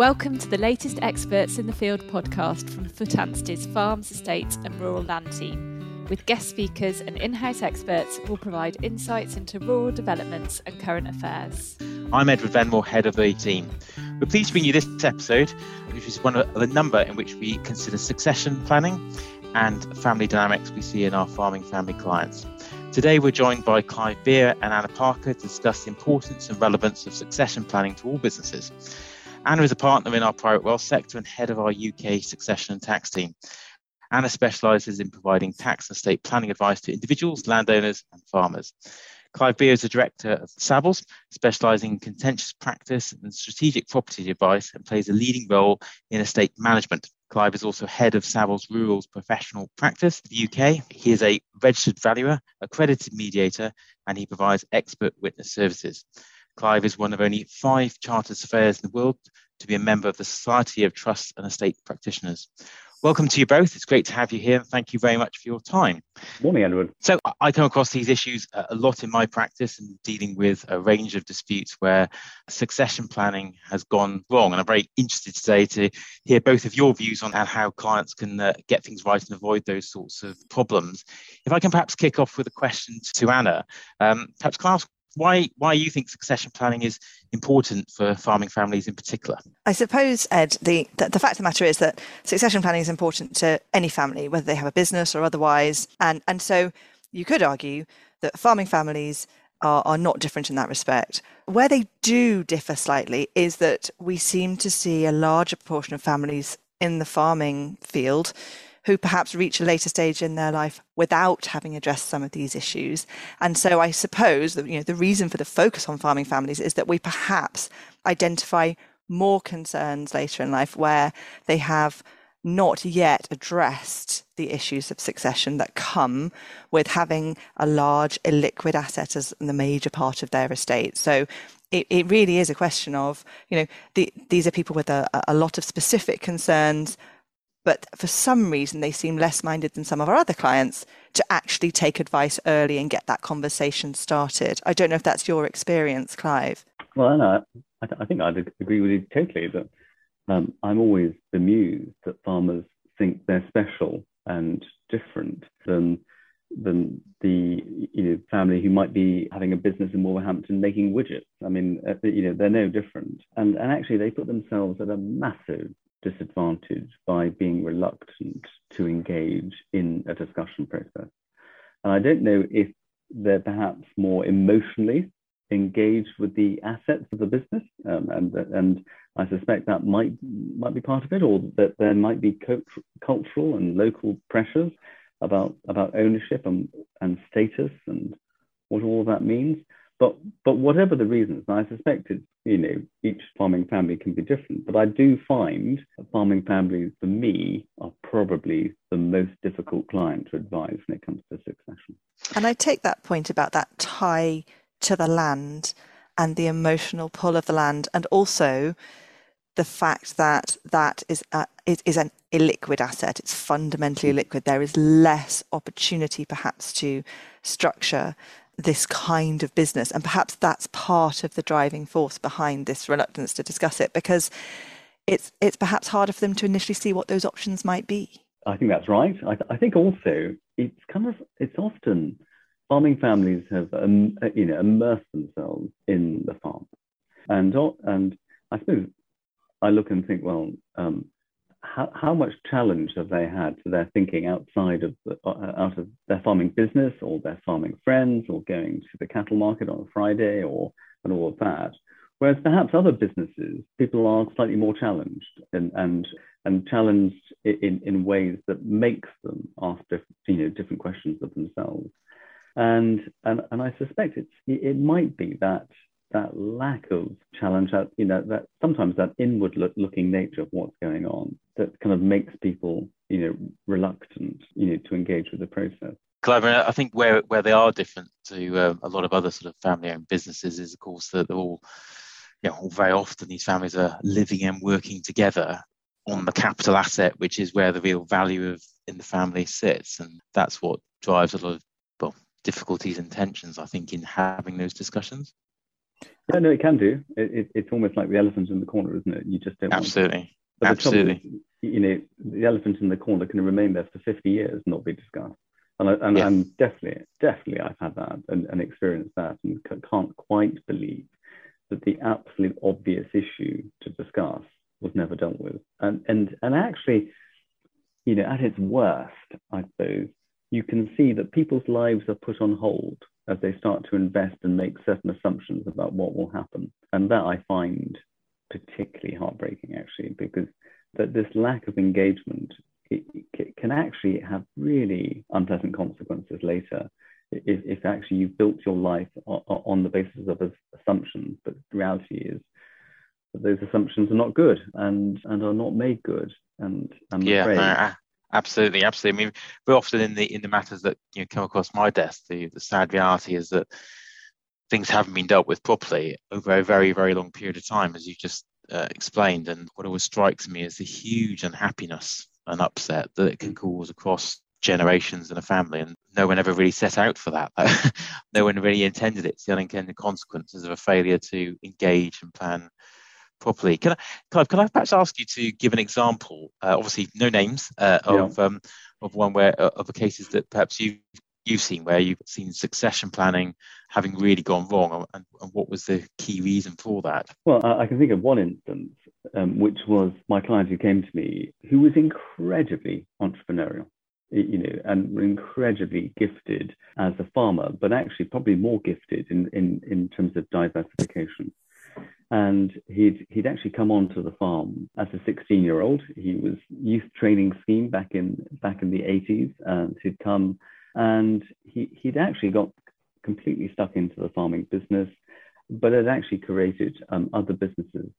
Welcome to the latest Experts in the Field podcast from Foot Anstey's Farms, Estates and Rural Land Team. With guest speakers and in house experts we'll provide insights into rural developments and current affairs. I'm Edward Venmore, head of the team. We're pleased to bring you this episode, which is one of a number in which we consider succession planning and family dynamics we see in our farming family clients. Today, we're joined by Clive Beer and Anna Parker to discuss the importance and relevance of succession planning to all businesses. Anna is a partner in our private wealth sector and head of our UK succession and tax team. Anna specialises in providing tax and estate planning advice to individuals, landowners, and farmers. Clive Beer is the director of Savills, specialising in contentious practice and strategic property advice, and plays a leading role in estate management. Clive is also head of Savills Rural's professional practice in the UK. He is a registered valuer, accredited mediator, and he provides expert witness services. Clive is one of only five chartered surveyors in the world to be a member of the Society of Trust and Estate Practitioners. Welcome to you both. It's great to have you here and thank you very much for your time. Morning, Edward. So, I come across these issues a lot in my practice and dealing with a range of disputes where succession planning has gone wrong. And I'm very interested today to hear both of your views on how clients can uh, get things right and avoid those sorts of problems. If I can perhaps kick off with a question to Anna, um, perhaps Klaus, why why you think succession planning is important for farming families in particular? I suppose, Ed, the, the, the fact of the matter is that succession planning is important to any family, whether they have a business or otherwise, and and so you could argue that farming families are, are not different in that respect. Where they do differ slightly is that we seem to see a larger proportion of families in the farming field who perhaps reach a later stage in their life without having addressed some of these issues. And so I suppose that you know the reason for the focus on farming families is that we perhaps identify more concerns later in life where they have not yet addressed the issues of succession that come with having a large illiquid asset as the major part of their estate. So it, it really is a question of, you know, the, these are people with a, a lot of specific concerns but for some reason they seem less minded than some of our other clients to actually take advice early and get that conversation started. I don't know if that's your experience, Clive. Well, no, I, th- I think I'd agree with you totally that um, I'm always bemused that farmers think they're special and different than than the you know family who might be having a business in Wolverhampton making widgets. I mean, uh, you know, they're no different, and and actually they put themselves at a massive disadvantage by being reluctant to engage in a discussion process. And I don't know if they're perhaps more emotionally engaged with the assets of the business, um, and and I suspect that might might be part of it, or that there might be cultural and local pressures about about ownership and and status and what all that means. But but whatever the reasons, I suspect it's you know each farming family can be different. But I do find farming families for me are probably the most difficult client to advise when it comes to succession. And I take that point about that tie to the land and the emotional pull of the land, and also the fact that that is, uh, is, is an illiquid asset. It's fundamentally liquid. There is less opportunity, perhaps, to structure this kind of business. And perhaps that's part of the driving force behind this reluctance to discuss it because it's, it's perhaps harder for them to initially see what those options might be. I think that's right. I, th- I think also it's kind of, it's often farming families have, um, you know, immersed themselves in the farm. And, and I suppose I look and think, well, um, how, how much challenge have they had to their thinking outside of the, uh, out of their farming business or their farming friends or going to the cattle market on a Friday or and all of that. Whereas perhaps other businesses, people are slightly more challenged and and, and challenged in, in ways that makes them ask different, you know, different questions of themselves. And, and, and I suspect it's, it might be that that lack of challenge, that you know, that sometimes that inward look, looking nature of what's going on, that kind of makes people, you know, reluctant, you know, to engage with the process. Clive, I think where where they are different to uh, a lot of other sort of family-owned businesses is, of course, that they're all, you know, very often these families are living and working together on the capital asset, which is where the real value of in the family sits, and that's what drives a lot of well difficulties and tensions, I think, in having those discussions. Yeah, no, it can do. It, it, it's almost like the elephant in the corner, isn't it? You just don't. Absolutely. Absolutely. Is, you know, the elephant in the corner can remain there for 50 years and not be discussed. And, I, and I'm definitely, definitely, I've had that and, and experienced that, and can't quite believe that the absolute obvious issue to discuss was never dealt with. And and and actually, you know, at its worst, I suppose you can see that people's lives are put on hold as they start to invest and make certain assumptions about what will happen. And that I find particularly heartbreaking, actually, because that this lack of engagement it, it can actually have really unpleasant consequences later if, if actually you've built your life on, the basis of assumptions, but the reality is that those assumptions are not good and, and are not made good. And I'm yeah, afraid, absolutely, absolutely. I mean, very often in the in the matters that you know come across my desk, the, the sad reality is that things haven't been dealt with properly over a very, very long period of time, as you just uh, explained. And what always strikes me is the huge unhappiness and upset that it can cause across generations in a family. And no one ever really set out for that. no one really intended it. It's the unintended consequences of a failure to engage and plan properly. Can I, Clive, can I perhaps ask you to give an example? Uh, obviously, no names uh, of yeah. um, of one where uh, of the cases that perhaps you've you've seen where you've seen succession planning having really gone wrong, and, and what was the key reason for that? Well, I can think of one instance, um, which was my client who came to me, who was incredibly entrepreneurial you know, and incredibly gifted as a farmer, but actually probably more gifted in, in, in terms of diversification. And he'd he'd actually come onto the farm as a 16 year old. He was youth training scheme back in back in the 80s, and he'd come and he he'd actually got completely stuck into the farming business, but had actually created um, other businesses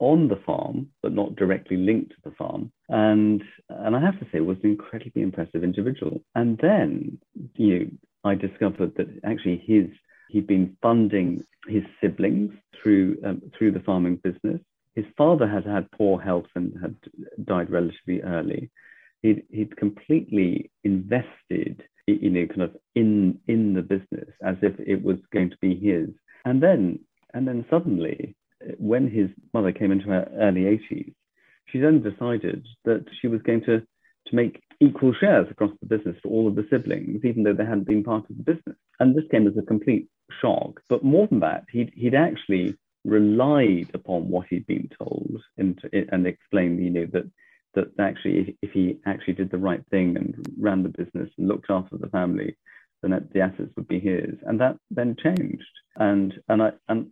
on the farm, but not directly linked to the farm. And and I have to say, was an incredibly impressive individual. And then, you know, I discovered that actually his he'd been funding his siblings through um, through the farming business. His father had had poor health and had died relatively early. He'd, he'd completely invested, you know, kind of in in the business as if it was going to be his. And then and then suddenly when his mother came into her early 80s, she then decided that she was going to, to make equal shares across the business for all of the siblings, even though they hadn't been part of the business. And this came as a complete shock. But more than that, he'd, he'd actually relied upon what he'd been told and, and explained, you know, that that actually if, he actually did the right thing and ran the business and looked after the family, then the assets would be his. And that then changed. And and I and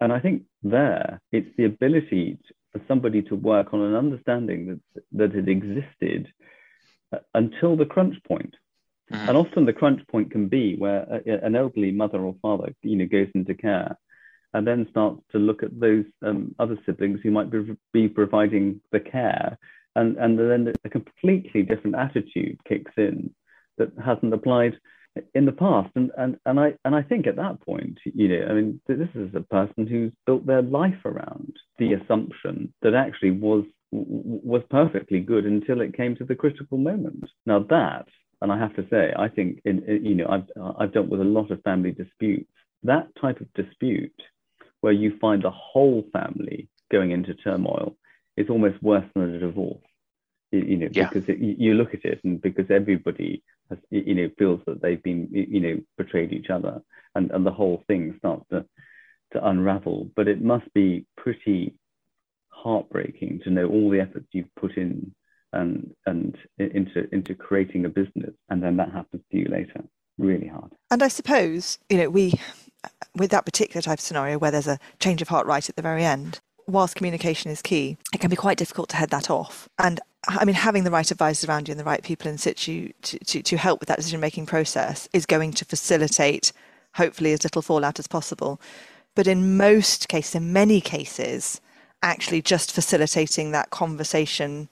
and I think there it's the ability for somebody to work on an understanding that that had existed uh, until the crunch point. Mm-hmm. And often the crunch point can be where a, an elderly mother or father, you know, goes into care and then starts to look at those um, other siblings who might be, be providing the care. And, and then a completely different attitude kicks in that hasn't applied in the past and and and I and I think at that point you know I mean this is a person who's built their life around the assumption that actually was was perfectly good until it came to the critical moment now that and I have to say I think in, in you know I've I've dealt with a lot of family disputes that type of dispute where you find the whole family going into turmoil is almost worse than a divorce you know yeah. because it, you look at it and because everybody has, you know, feels that they've been, you know, betrayed each other, and, and the whole thing starts to to unravel. But it must be pretty heartbreaking to know all the efforts you've put in and and into into creating a business, and then that happens to you later. Really hard. And I suppose you know we, with that particular type of scenario where there's a change of heart right at the very end, whilst communication is key, it can be quite difficult to head that off. And I mean, having the right advisors around you and the right people in situ to, to, to help with that decision making process is going to facilitate, hopefully, as little fallout as possible. But in most cases, in many cases, actually just facilitating that conversation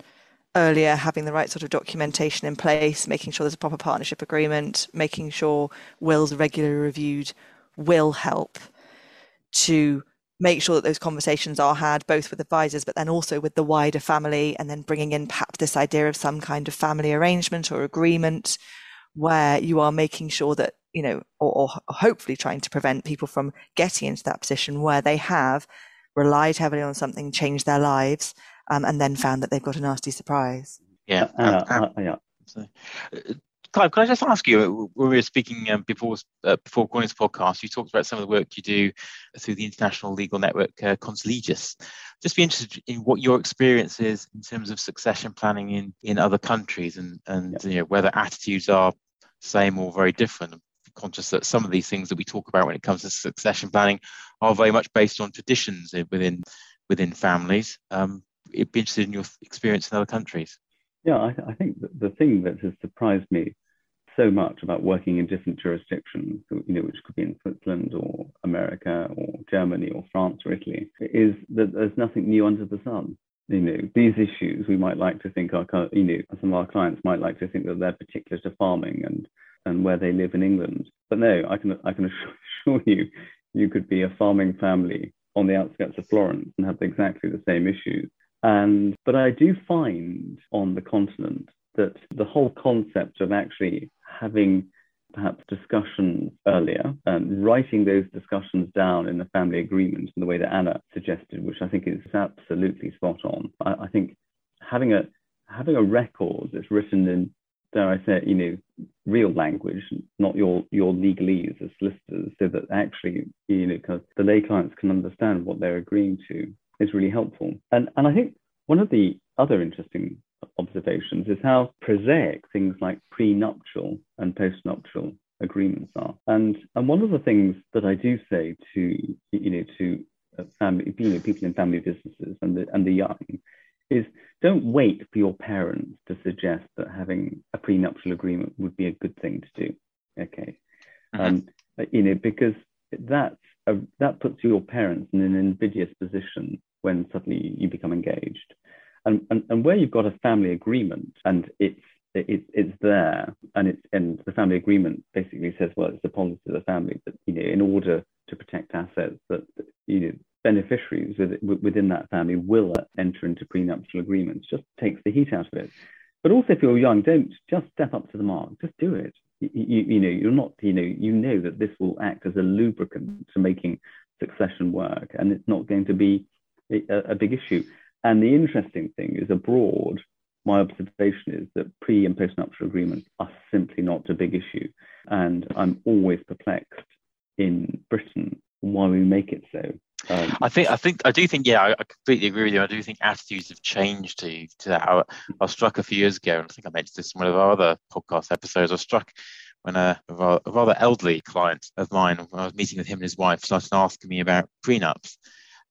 earlier, having the right sort of documentation in place, making sure there's a proper partnership agreement, making sure wills are regularly reviewed will help to make sure that those conversations are had both with advisors but then also with the wider family and then bringing in perhaps this idea of some kind of family arrangement or agreement where you are making sure that you know, or, or hopefully trying to prevent people from getting into that position where they have relied heavily on something, changed their lives, um, and then found that they've got a nasty surprise. Yeah. Uh, uh, yeah. So, uh, Clive, can I just ask you, when we were speaking um, before uh, before going this podcast, you talked about some of the work you do through the international legal network uh, Consilegis. Just be interested in what your experience is in terms of succession planning in, in other countries and, and yeah. you know, whether attitudes are same or very different. I'm conscious that some of these things that we talk about when it comes to succession planning are very much based on traditions within within families. Um, it'd be interested in your experience in other countries. Yeah, I, I think the thing that has surprised me so much about working in different jurisdictions, you know, which could be in Switzerland or America or Germany or France or Italy, is that there's nothing new under the sun. You know, these issues we might like to think our, you know, some of our clients might like to think that they're particular to farming and and where they live in England. But no, I can I can assure you, you could be a farming family on the outskirts of Florence and have exactly the same issues. And but I do find on the continent that the whole concept of actually having perhaps discussions earlier and writing those discussions down in the family agreement in the way that Anna suggested, which I think is absolutely spot on. I, I think having a having a record that's written in, dare I say, you know, real language, not your your legalese as solicitors, so that actually, you know, the lay clients can understand what they're agreeing to is really helpful. And and I think one of the other interesting observations is how prosaic things like prenuptial and postnuptial agreements are. And and one of the things that I do say to you know to uh, family you know people in family businesses and the and the young is don't wait for your parents to suggest that having a prenuptial agreement would be a good thing to do. Okay, mm-hmm. um, you know because that's a, that puts your parents in an invidious position when suddenly you become engaged. And, and, and where you've got a family agreement and it's it, it's there and it's and the family agreement basically says well it's the policy of the family that you know in order to protect assets that you know beneficiaries within that family will enter into prenuptial agreements just takes the heat out of it but also if you're young don't just step up to the mark just do it you, you, know you're not you know you know that this will act as a lubricant to making succession work and it's not going to be a, a big issue and the interesting thing is abroad, my observation is that pre and postnuptial agreements are simply not a big issue. And I'm always perplexed in Britain why we make it so. Um, I think, I think, I do think, yeah, I, I, completely agree with you. I do think attitudes have changed to, to that. I, I was struck a few years ago, and I think I mentioned this in one of our other podcast episodes. I was struck when a, a, rather elderly client of mine, when I was meeting with him and his wife, started asking me about prenups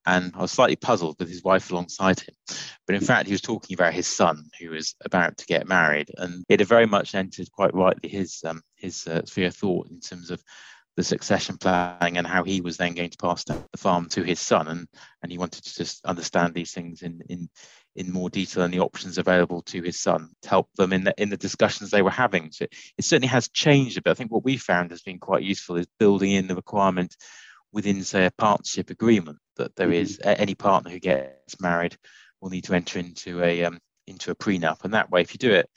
and I was slightly puzzled with his wife alongside him. But in fact, he was talking about his son who was about to get married, and it had very much entered quite rightly his um, his uh, sphere of thought in terms of the succession planning and how he was then going to pass the farm to his son, and and he wanted to just understand these things in in in more detail and the options available to his son to help them in the in the discussions they were having. So it certainly has changed a bit. I think what we found has been quite useful is building in the requirement within, say, a partnership agreement that there mm-hmm. is any partner who gets married will need to enter into a um, into a prenup, and that way, if you do it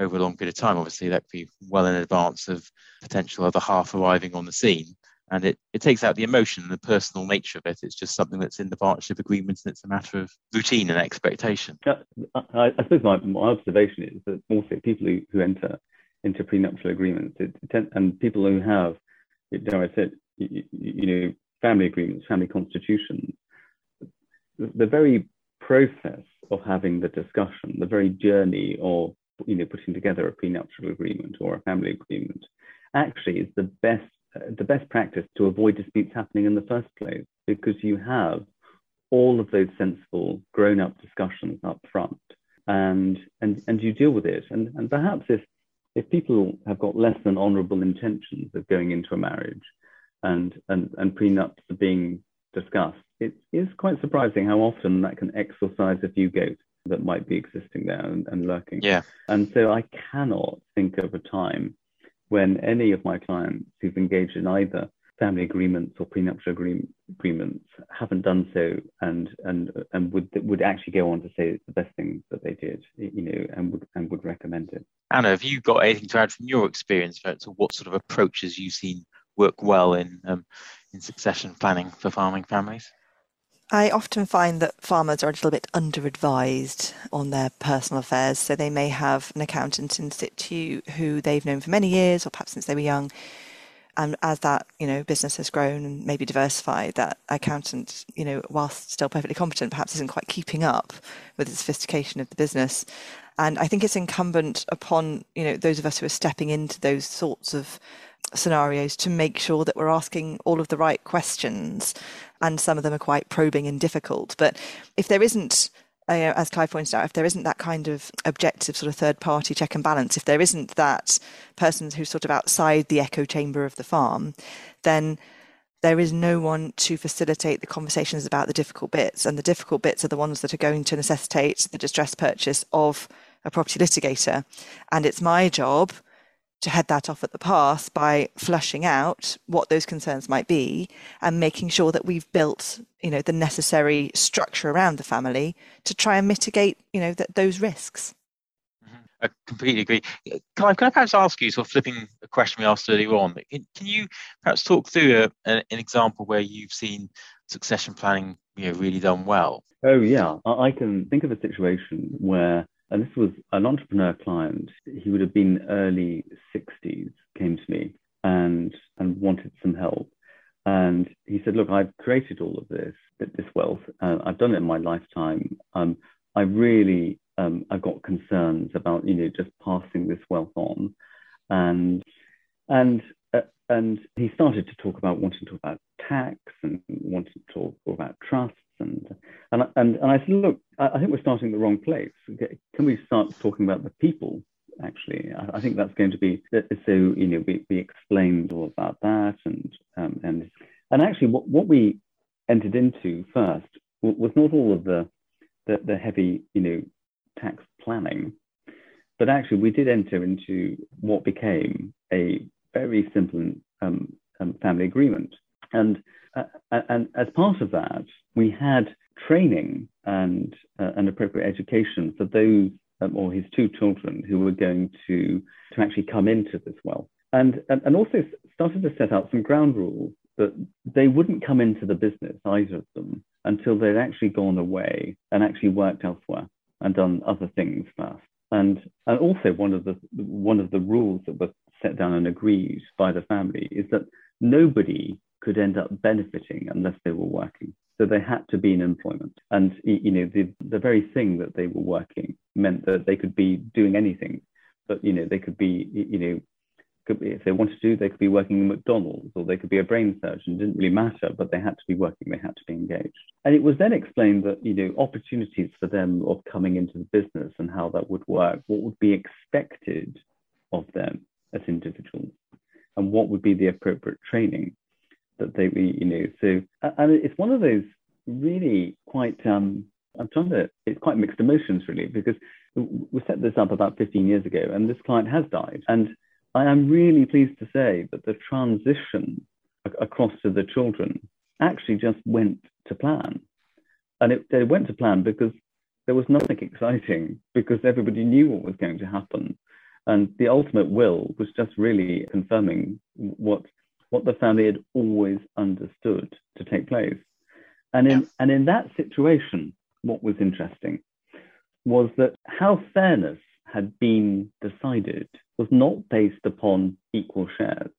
over a long period of time, obviously that could be well in advance of potential other half arriving on the scene. And it, it takes out the emotion and the personal nature of it. It's just something that's in the partnership agreement and it's a matter of routine and expectation. I, I suppose my, my observation is that also people who, who enter into prenuptial agreements it, and people who have, dare I said, you, you know, family agreements, family constitutions, the very process of having the discussion, the very journey of you know putting together a prenuptial agreement or a family agreement, actually is the best uh, the best practice to avoid disputes happening in the first place because you have all of those sensible grown-up discussions up front and and and you deal with it. And and perhaps if if people have got less than honorable intentions of going into a marriage and, and, and prenups are being discussed, it is quite surprising how often that can exorcise a few goats that might be existing there and, and lurking. Yeah. And so I cannot think of a time when any of my clients who've engaged in either family agreements or prenuptial agree- agreements haven't done so and and and would would actually go on to say it's the best thing that they did you know and would and would recommend it anna have you got anything to add from your experience to what sort of approaches you've seen work well in um, in succession planning for farming families I often find that farmers are a little bit under advised on their personal affairs. So they may have an accountant in situ who they've known for many years, or perhaps since they were young, and as that you know business has grown and maybe diversified, that accountant you know whilst still perfectly competent, perhaps isn't quite keeping up with the sophistication of the business. And I think it's incumbent upon you know those of us who are stepping into those sorts of scenarios to make sure that we're asking all of the right questions, and some of them are quite probing and difficult. But if there isn't uh, as Clive pointed out, if there isn't that kind of objective sort of third party check and balance, if there isn't that person who's sort of outside the echo chamber of the farm, then there is no one to facilitate the conversations about the difficult bits. And the difficult bits are the ones that are going to necessitate the distress purchase of a property litigator. And it's my job to head that off at the pass by flushing out what those concerns might be and making sure that we've built you know the necessary structure around the family to try and mitigate you know that those risks mm-hmm. I completely agree. Can I, can I, perhaps ask you, sort of flipping a question we asked earlier on, can, can you perhaps talk through a, an example where you've seen succession planning you know, really done well? Oh, yeah. I can think of a situation where and this was an entrepreneur client. He would have been early 60s, came to me and, and wanted some help. And he said, Look, I've created all of this, this wealth. Uh, I've done it in my lifetime. Um, I really, um, I've got concerns about, you know, just passing this wealth on. And, and, uh, and he started to talk about wanting to talk about tax and wanting to talk about trusts and and and, and I said, look, I, think we're starting the wrong place. Can we start talking about the people? Actually, I, think that's going to be so. You know, we, we explained all about that, and um, and and actually, what, what we entered into first was not all of the, the the heavy, you know, tax planning, but actually, we did enter into what became a very simple um, um, family agreement, and uh, and as part of that, we had training and uh, an appropriate education for those um, or his two children who were going to to actually come into this wealth, and, and and also started to set out some ground rules that they wouldn't come into the business either of them until they'd actually gone away and actually worked elsewhere and done other things first. And and also one of the one of the rules that was set down and agreed by the family is that nobody could end up benefiting unless they were working. So they had to be in employment. And, you know, the, the very thing that they were working meant that they could be doing anything. But, you know, they could be, you know, could be, if they wanted to, they could be working in McDonald's or they could be a brain surgeon. It didn't really matter, but they had to be working, they had to be engaged. And it was then explained that, you know, opportunities for them of coming into the business and how that would work, what would be expected of them as individuals, and what would be the appropriate training that they, you know, so, and it's one of those really quite, um, I'm trying to, it's quite mixed emotions really, because we set this up about 15 years ago and this client has died. And I am really pleased to say that the transition across to the children actually just went to plan. And it, it went to plan because there was nothing exciting because everybody knew what was going to happen. And the ultimate will was just really confirming what what the family had always understood to take place. And in, yeah. and in that situation, what was interesting was that how fairness had been decided was not based upon equal shares.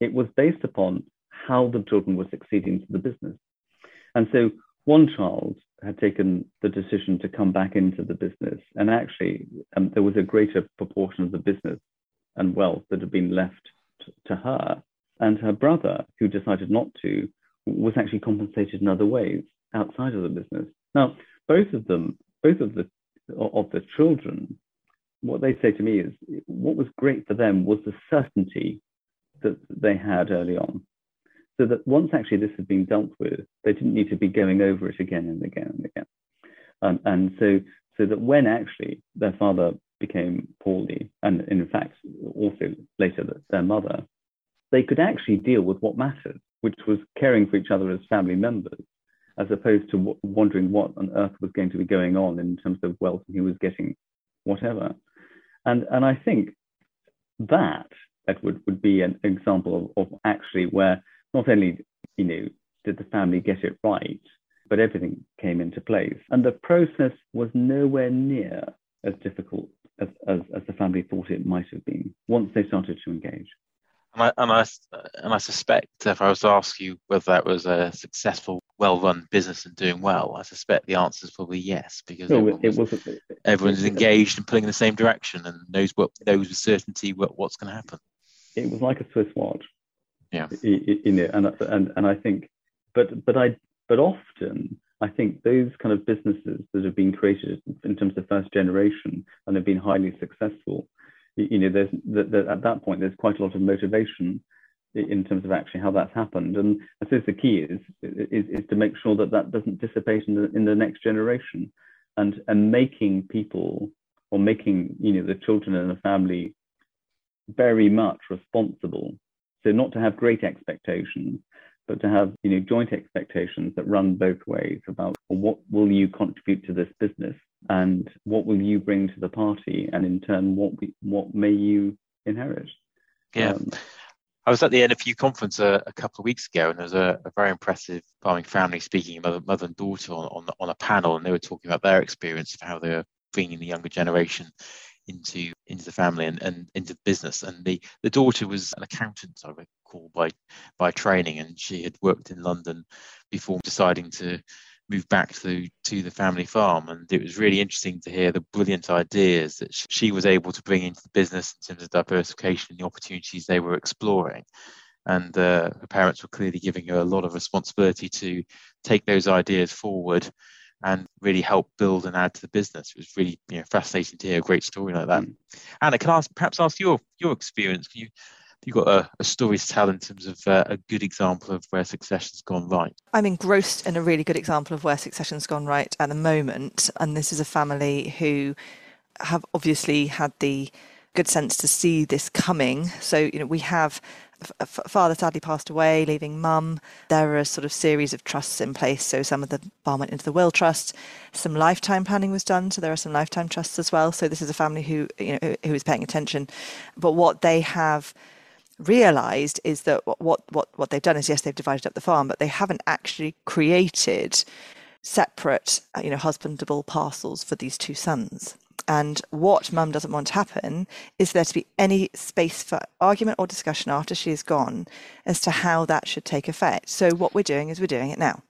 It was based upon how the children were succeeding to the business. And so one child had taken the decision to come back into the business, and actually, um, there was a greater proportion of the business and wealth that had been left to her and her brother, who decided not to, was actually compensated in other ways outside of the business. Now, both of them, both of the of the children, what they say to me is what was great for them was the certainty that they had early on. So that once actually this had been dealt with, they didn't need to be going over it again and again and again. Um, and so, so that when actually their father became poorly, and in fact also later their mother, they could actually deal with what mattered, which was caring for each other as family members, as opposed to w- wondering what on earth was going to be going on in terms of wealth and who was getting whatever. And, and I think that, Edward, would be an example of, of actually where not only, you know, did the family get it right, but everything came into place. And the process was nowhere near as difficult as, as, as the family thought it might have been once they started to engage. And I, and I, and I suspect if I was to ask you whether that was a successful, well-run business and doing well, I suspect the answer is probably yes, because no, everyone it was, everyone's engaged and pulling in the same direction and knows what knows with certainty what, what's going to happen. It was like a Swiss watch. Yeah. You know, and and and I think, but but I but often I think those kind of businesses that have been created in terms of first generation and have been highly successful, you know, there's that, at that point there's quite a lot of motivation in terms of actually how that's happened. And I suppose the key is is, is to make sure that that doesn't dissipate in the in the next generation, and and making people or making you know the children and the family very much responsible. So not to have great expectations, but to have you know joint expectations that run both ways about what will you contribute to this business and what will you bring to the party? And in turn what we, what may you inherit? Yeah. Um, I was at the NFU conference a, a, couple of weeks ago, and there was a, a very impressive farming family speaking, mother, mother and daughter, on, on, on a panel, and they were talking about their experience of how they're bringing the younger generation into into the family and, and into the business. And the, the daughter was an accountant, I recall, by by training, and she had worked in London before deciding to move back to to the family farm. And it was really interesting to hear the brilliant ideas that she was able to bring into the business in terms of diversification and the opportunities they were exploring. And uh, her parents were clearly giving her a lot of responsibility to take those ideas forward and really help build and add to the business. It was really you know, fascinating to hear a great story like that. Mm. Anna, can I ask, perhaps ask your your experience? Can you you got a, a, story to tell in terms of uh, a good example of where succession's gone right? I'm engrossed in a really good example of where succession's gone right at the moment, and this is a family who have obviously had the good sense to see this coming. So you know we have father sadly passed away, leaving mum. There are a sort of series of trusts in place. So some of the farm went into the will trust. Some lifetime planning was done. So there are some lifetime trusts as well. So this is a family who you know who is paying attention. But what they have realized is that what what what they've done is yes they've divided up the farm, but they haven't actually created separate uh, you know husbandable parcels for these two sons. And what mum doesn't want to happen is there to be any space for argument or discussion after she is gone as to how that should take effect. So, what we're doing is we're doing it now.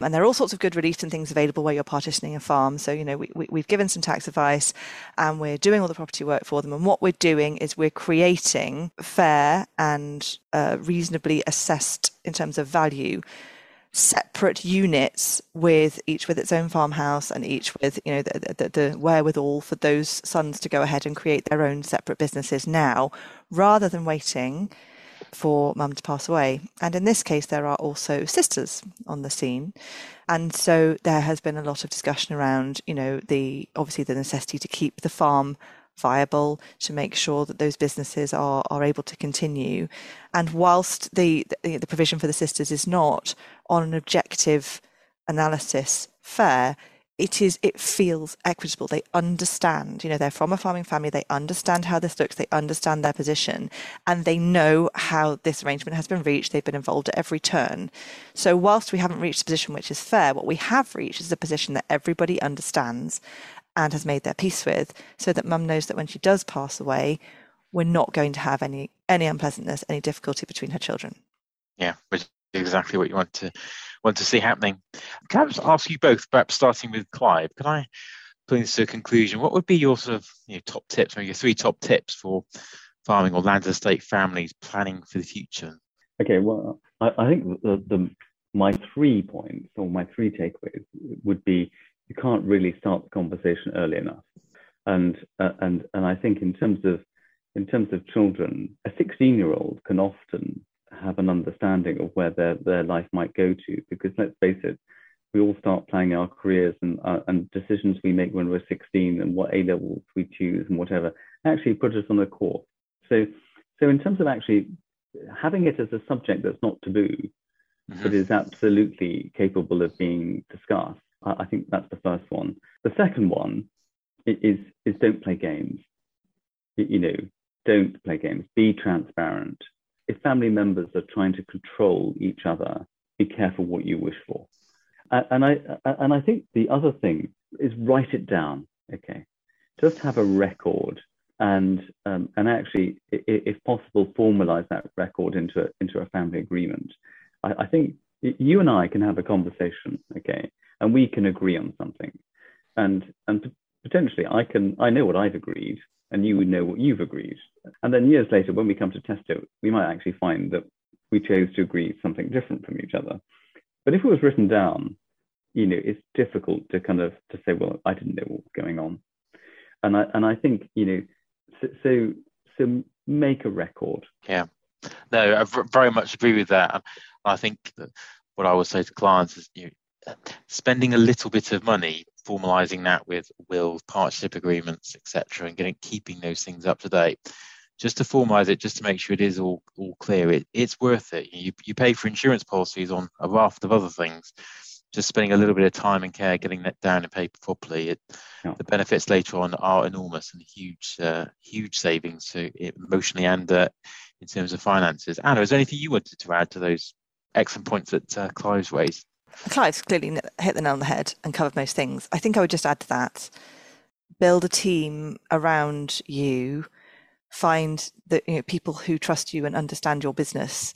And there are all sorts of good reliefs and things available where you're partitioning a farm. So, you know, we, we, have given some tax advice and we're doing all the property work for them. And what we're doing is we're creating fair and uh, reasonably assessed in terms of value separate units with each with its own farmhouse and each with you know the, the, the, wherewithal for those sons to go ahead and create their own separate businesses now rather than waiting for mum to pass away and in this case there are also sisters on the scene and so there has been a lot of discussion around you know the obviously the necessity to keep the farm viable to make sure that those businesses are, are able to continue. And whilst the, the, the provision for the sisters is not on an objective analysis fair, it is it feels equitable. They understand you know they're from a farming family they understand how this looks they understand their position and they know how this arrangement has been reached. They've been involved at every turn. So whilst we haven't reached a position which is fair what we have reached is a position that everybody understands and has made their peace with, so that mum knows that when she does pass away, we're not going to have any any unpleasantness, any difficulty between her children. Yeah, which exactly what you want to want to see happening. Can I just ask you both, perhaps starting with Clive, can I bring this to a conclusion? What would be your sort of you know, top tips, or your three top tips for farming or land estate families planning for the future? Okay, well, I, I think the, the my three points or my three takeaways would be you can't really start the conversation early enough. And uh, and and I think in terms of in terms of children, a 16 year old can often have an understanding of where their, their life might go to because let's face it, we all start planning our careers and uh, and decisions we make when we're 16 and what A levels we choose and whatever actually put us on a course. So so in terms of actually having it as a subject that's not taboo, mm-hmm. but is absolutely capable of being discussed. I, I think that's the first one. The second one is is don't play games. You know, don't play games. Be transparent. If family members are trying to control each other, be careful what you wish for. And I and I think the other thing is write it down. Okay, just have a record and um, and actually, if possible, formalize that record into a, into a family agreement. I, I, think you and I can have a conversation, okay, and we can agree on something, and and potentially I can I know what I've agreed, and you would know what you've agreed, and then years later, when we come to test it, we might actually find that we chose to agree something different from each other. But if it was written down, you know, it's difficult to kind of to say, well, I didn't know what was going on, and I and I think you know so, so, make a record. Yeah, no, I very much agree with that. I think that what I would say to clients is, you know, spending a little bit of money, formalising that with wills, partnership agreements, etc., and getting keeping those things up to date. Just to formalise it, just to make sure it is all all clear, it, it's worth it. You you pay for insurance policies on a raft of other things just spending a little bit of time and care getting that down in paper properly, it, yeah. the benefits later on are enormous and huge, uh, huge savings so emotionally and uh, in terms of finances. Anna, is there anything you wanted to add to those excellent points that uh, Clive's raised? Clive's clearly hit the nail on the head and covered most things. I think I would just add to that: build a team around you, find the you know, people who trust you and understand your business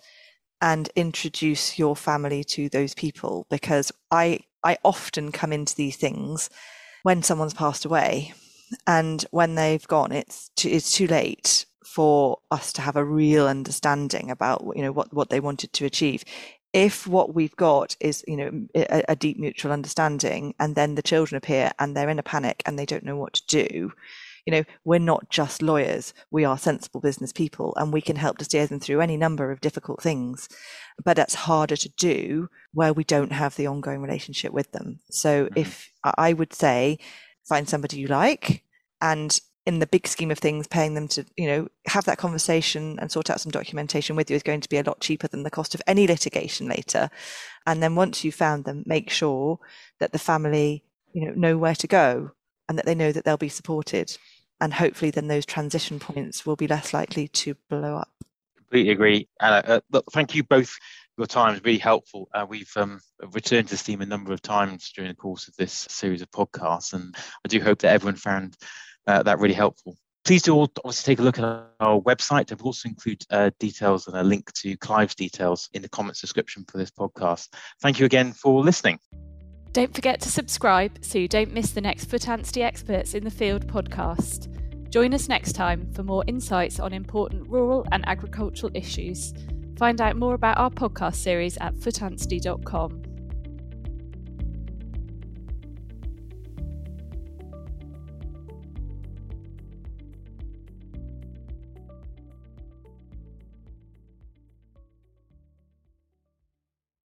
and introduce your family to those people because I I often come into these things when someone's passed away and when they've gone it's too, it's too late for us to have a real understanding about you know what what they wanted to achieve if what we've got is you know a, a deep mutual understanding and then the children appear and they're in a panic and they don't know what to do you know, we're not just lawyers. We are sensible business people and we can help to steer them through any number of difficult things. But that's harder to do where we don't have the ongoing relationship with them. So mm-hmm. if I would say, find somebody you like and in the big scheme of things, paying them to, you know, have that conversation and sort out some documentation with you is going to be a lot cheaper than the cost of any litigation later. And then once you've found them, make sure that the family, you know, know where to go and that they know that they'll be supported. And hopefully, then those transition points will be less likely to blow up. Completely agree. Anna, uh, look, thank you both. Your time is really helpful. Uh, we've um, returned to this theme a number of times during the course of this series of podcasts, and I do hope that everyone found uh, that really helpful. Please do all obviously take a look at our website. I've also include uh, details and a link to Clive's details in the comments description for this podcast. Thank you again for listening. Don't forget to subscribe so you don't miss the next Foot Anstey Experts in the Field podcast. Join us next time for more insights on important rural and agricultural issues. Find out more about our podcast series at footanstey.com.